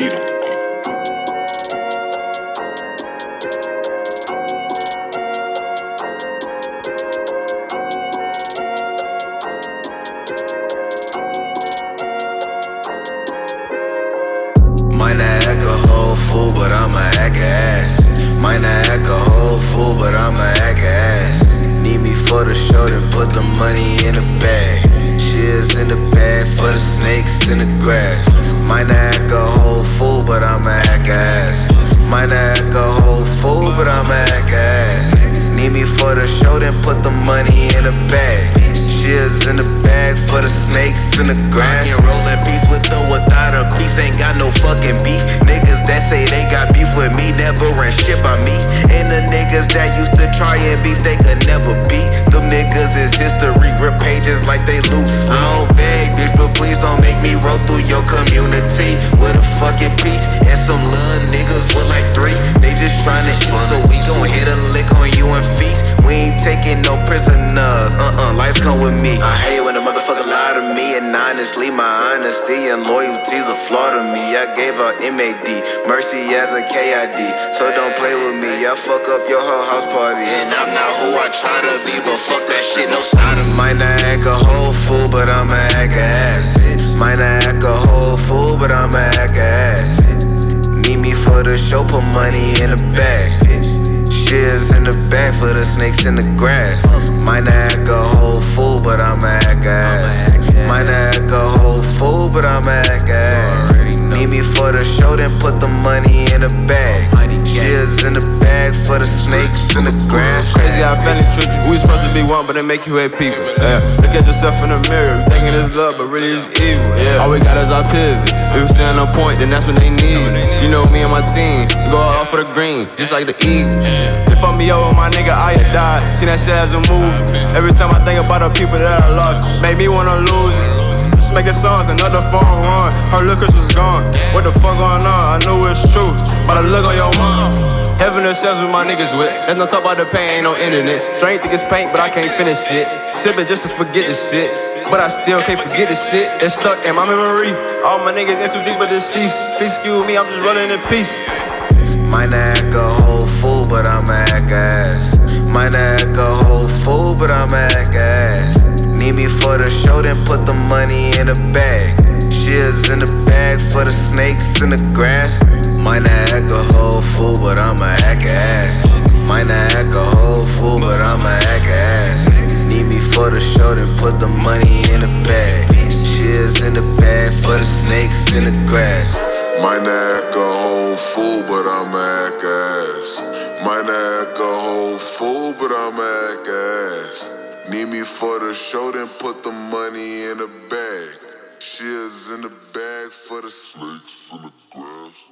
beat on the beat. Might not act a whole fool, but I'ma act ass. Might not act a whole fool. For the snakes in the grass. Might not act a whole fool, but I'ma act ass. Might not act a whole fool, but I'ma act ass. Need me for the show, then put the money in a bag. Shears in the bag for the snakes in the grass. I can roll in peace with or without a piece, ain't got no fucking beef. Niggas that say they got beef with me never ran shit by me. And the niggas that used to try and beef, they could never beat. Them niggas is history, rip pages like they loose. I don't through your community with a fucking piece and some little niggas with like three. They just tryna eat, so we gon' hit a lick on you and feast. We ain't taking no prisoners, uh uh, life's come with me. I hate when a motherfucker lie to me, and honestly, my honesty and loyalty's a flaw to me. I gave her MAD, mercy as a KID, so don't play with me. I fuck up your whole house party, and I'm not who I try to be, but fuck that shit, no side of. Might not act a whole fool, but I'ma act a ass. Might not act a whole fool, but I'ma act a ass. Meet me for the show, put money in the bag. Shears in the bag for the snakes in the grass. Might not act a whole fool, show, then put the money in the bag. Shears in the bag for the snakes in the grass. Crazy how family treat you. We supposed to be one, but they make you hate people. Yeah. Look at yourself in the mirror, thinking it's love, but really it's evil. Yeah. All we got is our pivot. If we stand on point, then that's what they need. You know me and my team, we go all for the green, just like the Eagles. They fuck me over, my nigga, I had died. Seen that shit as a movie. Every time I think about the people that I lost, make me wanna lose it. Just making songs, another phone run. Her lookers was gone. What the fuck going on? I knew it's true, but I look on your mom. Heaven and cells with my niggas with. There's no talk about the pain, ain't no internet. Drink think it's paint, but I can't finish shit. Sipping just to forget the shit. But I still can't forget the shit. It's stuck in my memory. All my niggas in too deep, but deceased. Please excuse me, I'm just running in peace. Might not act a whole fool, but I'ma act ass. Might not act a whole fool, but I'ma act ass. Need me for the show, then put the money in a bag. Shears in the bag for the snakes in the grass. Might not act a whole fool, but I'ma act ass. Might not act a whole fool, but I'ma act ass. Need me for the show, then put the money in a bag. Shears in the bag for the snakes in the grass. Might not act a whole fool, but I'ma act ass. Might not act a whole fool, but I'ma act ass. Need me for the show, then put the money in a bag. Shears in the bag for the snakes in the grass.